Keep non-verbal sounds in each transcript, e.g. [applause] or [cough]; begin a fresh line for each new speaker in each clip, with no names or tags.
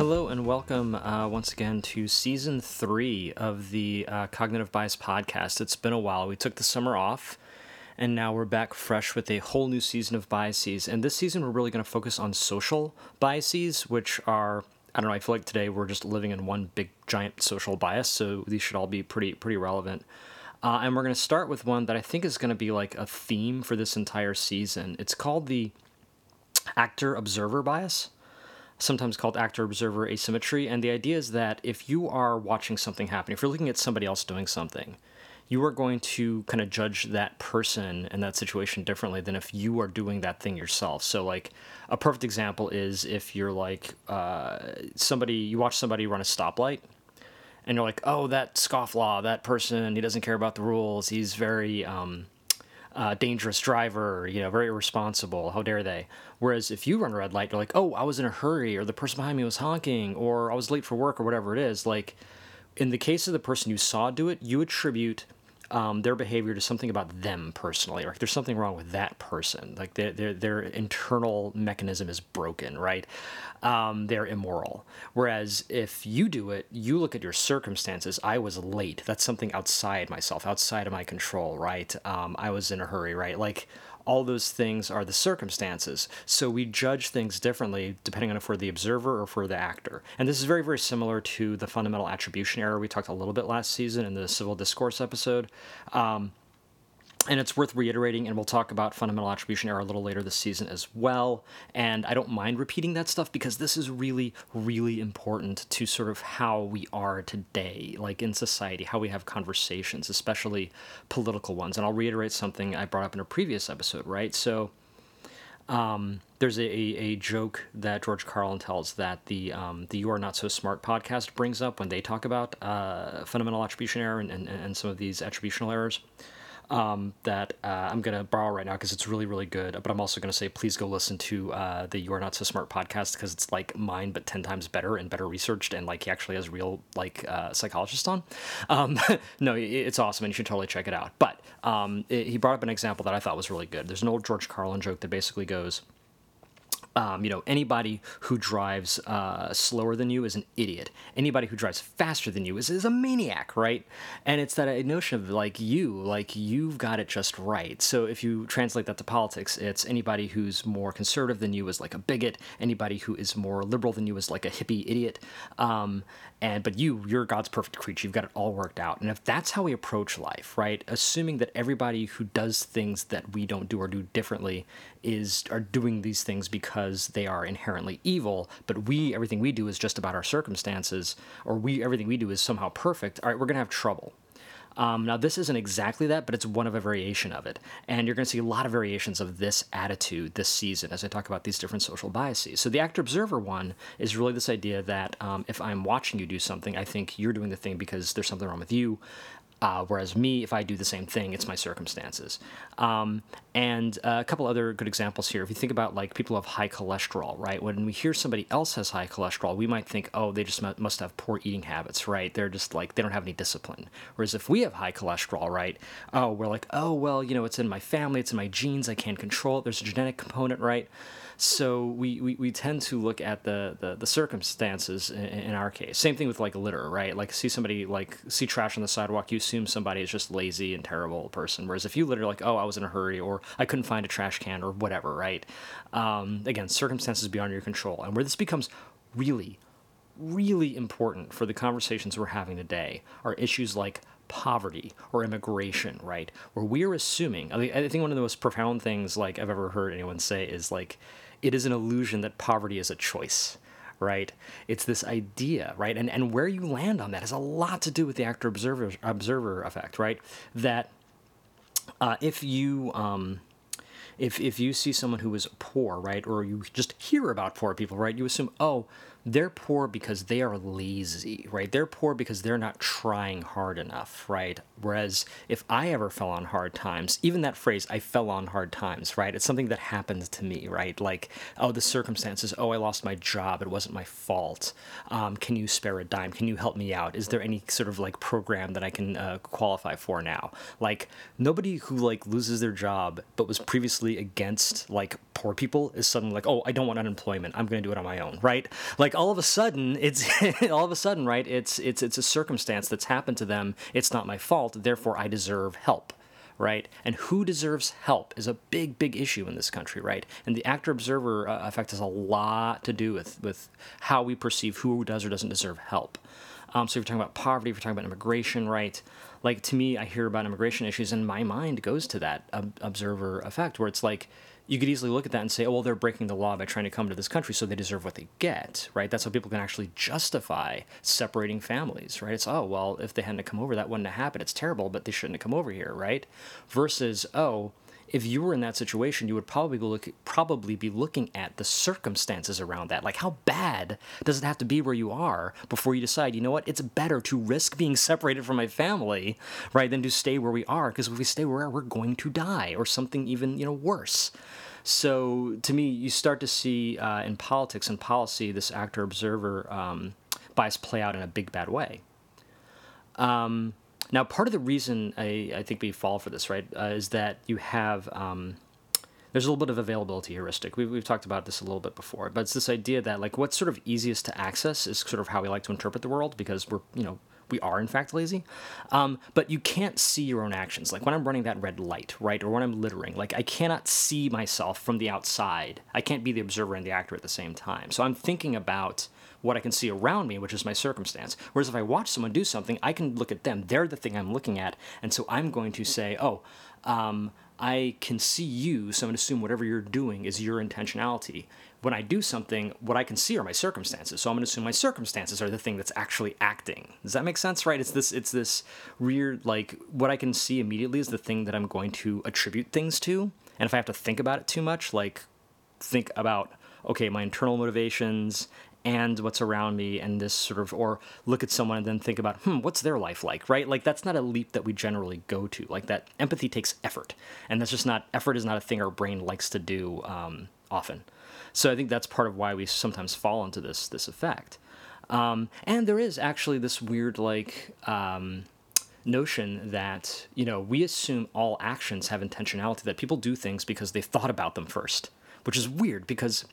Hello and welcome uh, once again to season three of the uh, Cognitive Bias podcast. It's been a while. We took the summer off, and now we're back fresh with a whole new season of biases. And this season, we're really going to focus on social biases, which are I don't know. I feel like today we're just living in one big giant social bias, so these should all be pretty pretty relevant. Uh, and we're going to start with one that I think is going to be like a theme for this entire season. It's called the actor observer bias sometimes called actor observer asymmetry. And the idea is that if you are watching something happen, if you're looking at somebody else doing something, you are going to kind of judge that person and that situation differently than if you are doing that thing yourself. So, like, a perfect example is if you're like uh, somebody, you watch somebody run a stoplight and you're like, oh, that scofflaw, that person, he doesn't care about the rules. He's very, um, uh, dangerous driver, you know, very irresponsible. How dare they? Whereas if you run a red light, you're like, oh, I was in a hurry, or the person behind me was honking, or I was late for work, or whatever it is. Like, in the case of the person you saw do it, you attribute um, their behavior to something about them personally. Like there's something wrong with that person. Like their their, their internal mechanism is broken, right? Um, they're immoral. Whereas if you do it, you look at your circumstances. I was late. That's something outside myself, outside of my control, right? Um, I was in a hurry, right? Like all those things are the circumstances. So we judge things differently depending on if we're the observer or if we're the actor. And this is very, very similar to the fundamental attribution error we talked a little bit last season in the civil discourse episode. Um, and it's worth reiterating, and we'll talk about fundamental attribution error a little later this season as well. And I don't mind repeating that stuff because this is really, really important to sort of how we are today, like in society, how we have conversations, especially political ones. And I'll reiterate something I brought up in a previous episode, right? So, um, there's a, a, joke that George Carlin tells that the um, the You Are Not So Smart podcast brings up when they talk about uh, fundamental attribution error and, and, and some of these attributional errors um, that uh, I'm going to borrow right now because it's really, really good. But I'm also going to say, please go listen to uh, the You're Not So Smart podcast because it's like mine, but 10 times better and better researched. And like he actually has real like uh, psychologists on. Um, [laughs] no, it's awesome and you should totally check it out. But um, it, he brought up an example that I thought was really good. There's an old George Carlin joke that basically goes, um, you know, anybody who drives uh, slower than you is an idiot. Anybody who drives faster than you is, is a maniac, right? And it's that notion of like you, like you've got it just right. So if you translate that to politics, it's anybody who's more conservative than you is like a bigot. Anybody who is more liberal than you is like a hippie idiot. Um, and but you, you're God's perfect creature. You've got it all worked out. And if that's how we approach life, right? Assuming that everybody who does things that we don't do or do differently is are doing these things because they are inherently evil, but we everything we do is just about our circumstances, or we everything we do is somehow perfect. All right, we're gonna have trouble. Um, now, this isn't exactly that, but it's one of a variation of it. And you're going to see a lot of variations of this attitude this season as I talk about these different social biases. So, the actor observer one is really this idea that um, if I'm watching you do something, I think you're doing the thing because there's something wrong with you. Uh, whereas me, if I do the same thing, it's my circumstances. Um, and uh, a couple other good examples here. If you think about like people who have high cholesterol, right? When we hear somebody else has high cholesterol, we might think, oh, they just must have poor eating habits, right? They're just like they don't have any discipline. Whereas if we have high cholesterol, right? Oh, we're like, oh, well, you know, it's in my family, it's in my genes, I can't control it. There's a genetic component, right? So we, we, we tend to look at the, the, the circumstances in, in, our case. Same thing with like litter, right? Like see somebody like see trash on the sidewalk, you assume somebody is just lazy and terrible person. Whereas if you literally like, oh, I was in a hurry or I couldn't find a trash can or whatever, right? Um, again, circumstances beyond your control. And where this becomes really, really important for the conversations we're having today are issues like poverty or immigration, right? Where we're assuming, I think one of the most profound things like I've ever heard anyone say is like, it is an illusion that poverty is a choice right? It's this idea, right? And and where you land on that has a lot to do with the actor observer observer effect, right? That uh, if you um, if if you see someone who is poor, right, or you just hear about poor people, right, you assume, oh, they're poor because they are lazy, right? They're poor because they're not trying hard enough, right? Whereas if I ever fell on hard times, even that phrase, I fell on hard times, right? It's something that happened to me, right? Like, oh, the circumstances, oh, I lost my job, it wasn't my fault. Um, can you spare a dime? Can you help me out? Is there any sort of like program that I can uh, qualify for now? Like, nobody who like loses their job but was previously against like poor people is suddenly like, oh, I don't want unemployment. I'm to do it on my own, right? Like, like all of a sudden it's [laughs] all of a sudden right it's it's it's a circumstance that's happened to them. It's not my fault. Therefore i deserve help right? And who deserves help is a big big issue in this country right? And the actor observer uh, effect has a lot to do with with how we perceive who does or doesn't deserve help. Um, so if you're talking about poverty if you're talking about immigration right like to me i hear about immigration issues and my mind goes to that ob- observer effect where it's like you could easily look at that and say, oh, well, they're breaking the law by trying to come to this country, so they deserve what they get, right? That's how people can actually justify separating families, right? It's, oh, well, if they hadn't come over, that wouldn't have happened. It's terrible, but they shouldn't have come over here, right? Versus, oh, if you were in that situation, you would probably look probably be looking at the circumstances around that. Like how bad does it have to be where you are before you decide, you know what, it's better to risk being [laughs] separated from my family, right, than to stay where we are, because if we stay where we are, we're going to die or something even, you know, worse. So to me, you start to see uh, in politics and policy this actor observer um, bias play out in a big bad way. Um, now, part of the reason I, I think we fall for this, right, uh, is that you have um, there's a little bit of availability heuristic. We've, we've talked about this a little bit before, but it's this idea that like what's sort of easiest to access is sort of how we like to interpret the world because we're you know we are in fact lazy. Um, but you can't see your own actions. Like when I'm running that red light, right, or when I'm littering, like I cannot see myself from the outside. I can't be the observer and the actor at the same time. So I'm thinking about what I can see around me, which is my circumstance. Whereas if I watch someone do something, I can look at them. They're the thing I'm looking at. And so I'm going to say, oh, um, I can see you, so I'm going to assume whatever you're doing is your intentionality. When I do something, what I can see are my circumstances. So I'm going to assume my circumstances are the thing that's actually acting. Does that make sense? Right? It's this. It's this weird like what I can see immediately is the thing that I'm going to attribute things to. And if I have to think about it too much, like think about okay, my internal motivations and what's around me and this sort of or look at someone and then think about hmm what's their life like right like that's not a leap that we generally go to like that empathy takes effort and that's just not effort is not a thing our brain likes to do um, often so i think that's part of why we sometimes fall into this this effect um, and there is actually this weird like um, notion that you know we assume all actions have intentionality that people do things because they've thought about them first which is weird because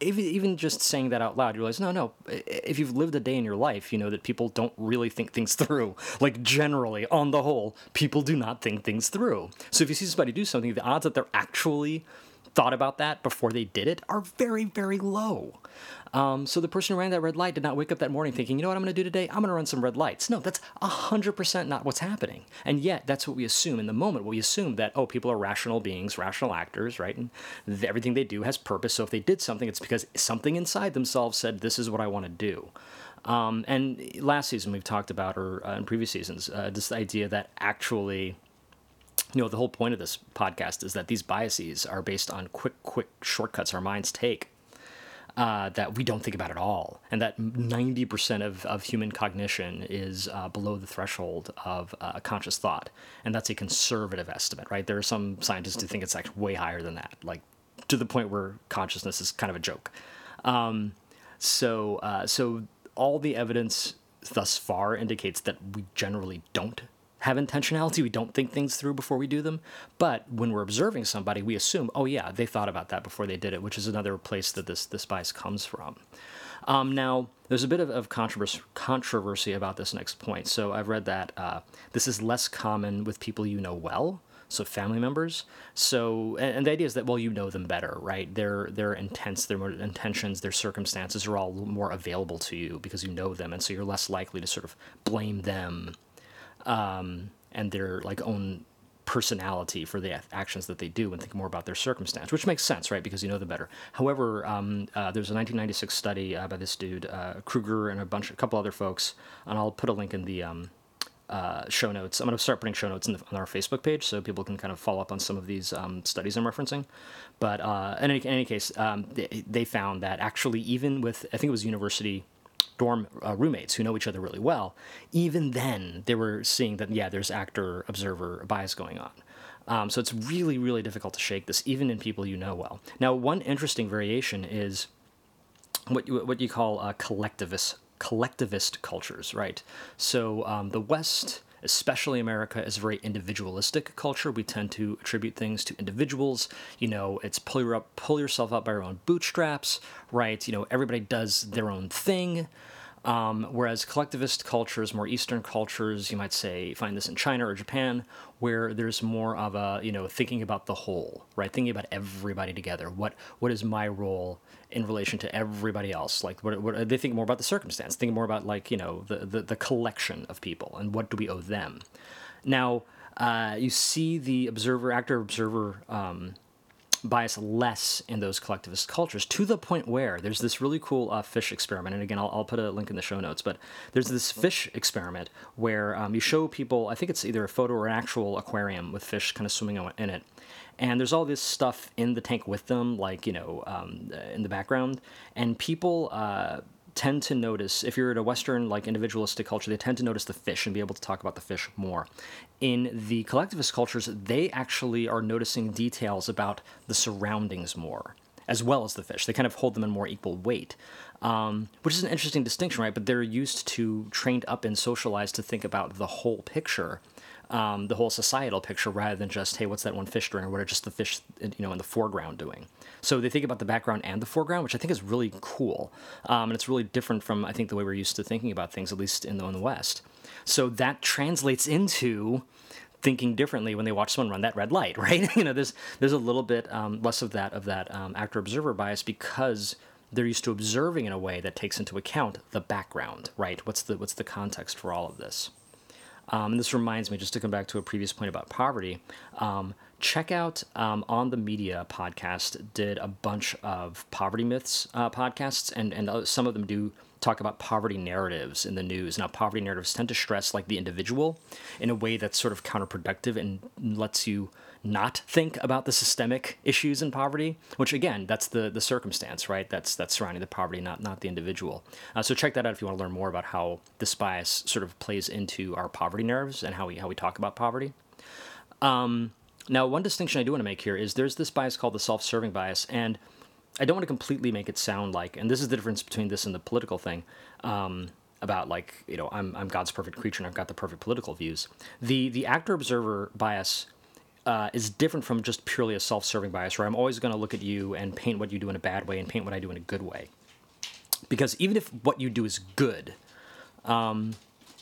even just saying that out loud, you realize, no, no. If you've lived a day in your life, you know that people don't really think things [laughs] through. Like generally, on the whole, people do not think things through. So if you see somebody do something, the odds that they're actually thought about that before they did it are very, very low. Um, so the person who ran that red light did not wake up that morning thinking, you know what I'm going to do today? I'm going to run some red lights. No, that's 100% not what's happening. And yet, that's what we assume in the moment. We assume that, oh, people are rational beings, rational actors, right? And everything they do has purpose. So if they did something, it's because something inside themselves said, this is what I want to do. Um, and last season, we've talked about, or uh, in previous seasons, uh, this idea that actually you know the whole point of this podcast is that these biases are based on quick quick shortcuts our minds take uh, that we don't think about at all and that 90% of, of human cognition is uh, below the threshold of uh, conscious thought and that's a conservative estimate right? There are some scientists who think it's actually way higher than that like to the point where consciousness is kind of a joke. Um, so uh, so all the evidence thus far indicates that we generally don't have intentionality. We don't think things through before we do them. But when we're observing somebody, we assume, oh yeah, they thought about that before they did it, which is another place that this this bias comes from. Um, now, there's a bit of, of controversy, controversy about this next point. So I've read that uh, this is less common with people you know well, so family members. So, and, and, the idea is that well, you know them better, right? Their their intents, their intentions, their circumstances are all more available to you because you know them, and so you're less likely to sort of blame them um, and their like own personality for the actions that they do and think more about their circumstance, which makes sense, right? Because you know them better. However, um, uh, there's a 1996 study uh, by this dude uh, Krueger and a bunch, a couple other folks, and I'll put a link in the um, uh, show notes. I'm going to start putting show notes the, on our Facebook page so people can kind of follow up on some of these um, studies I'm referencing. But uh, in any, in, any, case, um, they, they, found that actually, even with I think it was university dorm uh, roommates who know each other really well, even then they were seeing that yeah, there's actor observer bias going on. Um, so it's really really difficult to shake this, even in people you know well. Now, one interesting variation is what you, what you call uh, collectivist collectivist cultures, right? So um, the West especially America, is a very individualistic culture. We tend to attribute things to individuals. You know, it's pull, your up, pull yourself up by your own bootstraps, right? You know, everybody does their own thing. Um, whereas collectivist cultures, more Eastern cultures, you might say, find this in China or Japan, where there's more of a, you know, thinking about the whole, right? Thinking about everybody together. What what is my role in relation to everybody else? Like, what, what they think more about the circumstance, thinking more about like, you know, the, the, the collection of people and what do we owe them. Now, uh, you see the observer, actor observer um, bias less in those collectivist cultures to the point where there's this really cool uh, fish experiment. And again, I'll, I'll, put a link in the show notes, but there's this fish experiment where um, you show people, I think it's either a photo or an actual aquarium with fish kind of swimming in it. And there's all this stuff in the tank with them, like, you know, um, in the background. And people, uh, tend to notice if you're at a western like individualistic culture they tend to notice the fish and be able to talk about the fish more. In the collectivist cultures they actually are noticing details about the surroundings more as well as the fish. They kind of hold them in more equal weight um, which is an interesting distinction right? But they're used to trained up and socialized to think about the whole picture um, the whole societal picture rather than just hey what's that one fish doing or what are just the fish you know in the foreground doing? So they think about the background and the foreground which i think is really cool. Um, and it's really different from i think the way we're used to thinking about things at least in the, in the west. So that translates into thinking differently when they watch someone run that red light [laughs] right? You know there's there's a little bit um, less of that of that um, actor observer bias because they're used to observing in a way that takes into account the background right? What's the what's the context for all of this um, and this reminds me, just to come back to a previous point about poverty, um, check out um, On the Media podcast, did a bunch of poverty myths uh, podcasts, and, and uh, some of them do talk about poverty narratives in the news. Now, poverty narratives tend to stress like the individual in a way that's sort of counterproductive and lets you not think about the systemic issues in poverty, which again, that's the the circumstance, right? That's that's surrounding the poverty, not not the individual. Uh, so check that out if you want to learn more about how this bias sort of plays into our poverty nerves and how we how we talk about poverty. Um, now, one distinction I do want to make here is there's this bias called the self-serving bias, and I don't want to completely make it sound like, and this is the difference between this and the political thing. Um, about like you know I'm, I'm God's perfect creature and I've got the perfect political views. The the actor observer bias uh, is different from just purely a self-serving bias where i'm always going to look at you and paint what you do in a bad way and paint what i do in a good way. Because even if what you do is good um,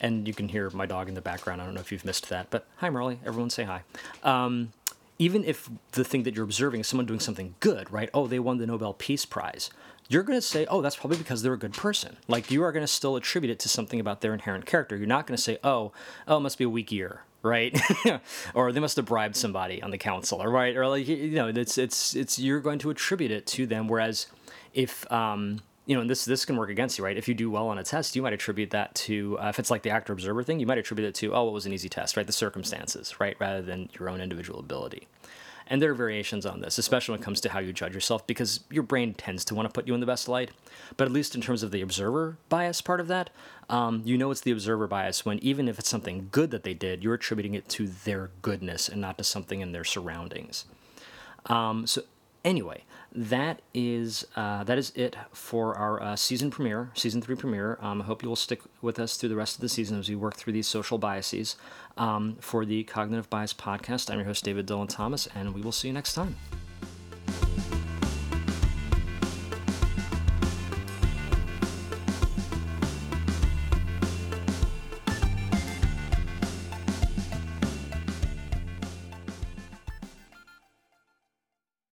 and you can hear my dog in the background i don't know if you've missed that but hi marley everyone say hi. Um, even if the thing that you're observing is someone doing something good right? Oh they won the nobel peace prize. You're going to say, oh, that's probably because they're a good person. Like you are going to still attribute it to something about their inherent character. You're not going to say, oh, oh, it must be a weak year, right? [laughs] or they must have bribed somebody on the council, or right, or like you know, it's it's it's you're going to attribute it to them. Whereas if um, you know, and this this can work against you, right? If you do well on a test, you might attribute that to uh, if it's like the actor observer thing, you might attribute it to oh, it was an easy test, right? The circumstances, right, rather than your own individual ability. And there are variations on this, especially when it comes to how you judge yourself, because your brain tends to want to put you in the best light. But at least in terms of the observer bias part of that, um, you know it's the observer bias when even if it's something good that they did, you're attributing it to their goodness and not to something in their surroundings. Um, so anyway, that is uh, that is it for our uh, season premiere, season three premiere. Um, I hope you will stick with us through the rest of the season as we work through these social biases. Um, for the Cognitive Bias podcast, I'm your host David Dylan Thomas, and we will see you next time.